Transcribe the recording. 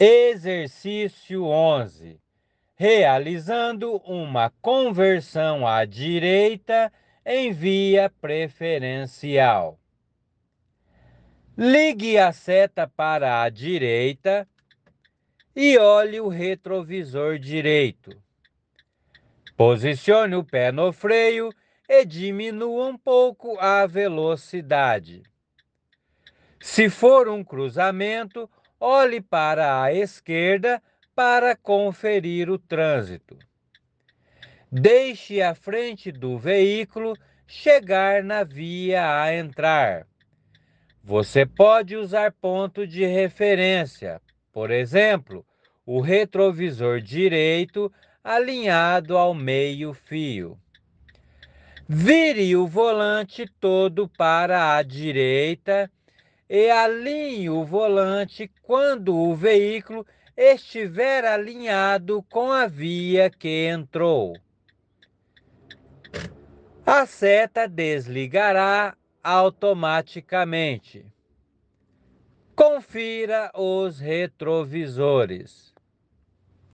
Exercício 11. Realizando uma conversão à direita em via preferencial. Ligue a seta para a direita e olhe o retrovisor direito. Posicione o pé no freio e diminua um pouco a velocidade. Se for um cruzamento, olhe para a esquerda para conferir o trânsito. Deixe a frente do veículo chegar na via a entrar. Você pode usar ponto de referência, por exemplo, o retrovisor direito alinhado ao meio-fio. Vire o volante todo para a direita e alinhe o volante quando o veículo estiver alinhado com a via que entrou. A seta desligará automaticamente. Confira os retrovisores.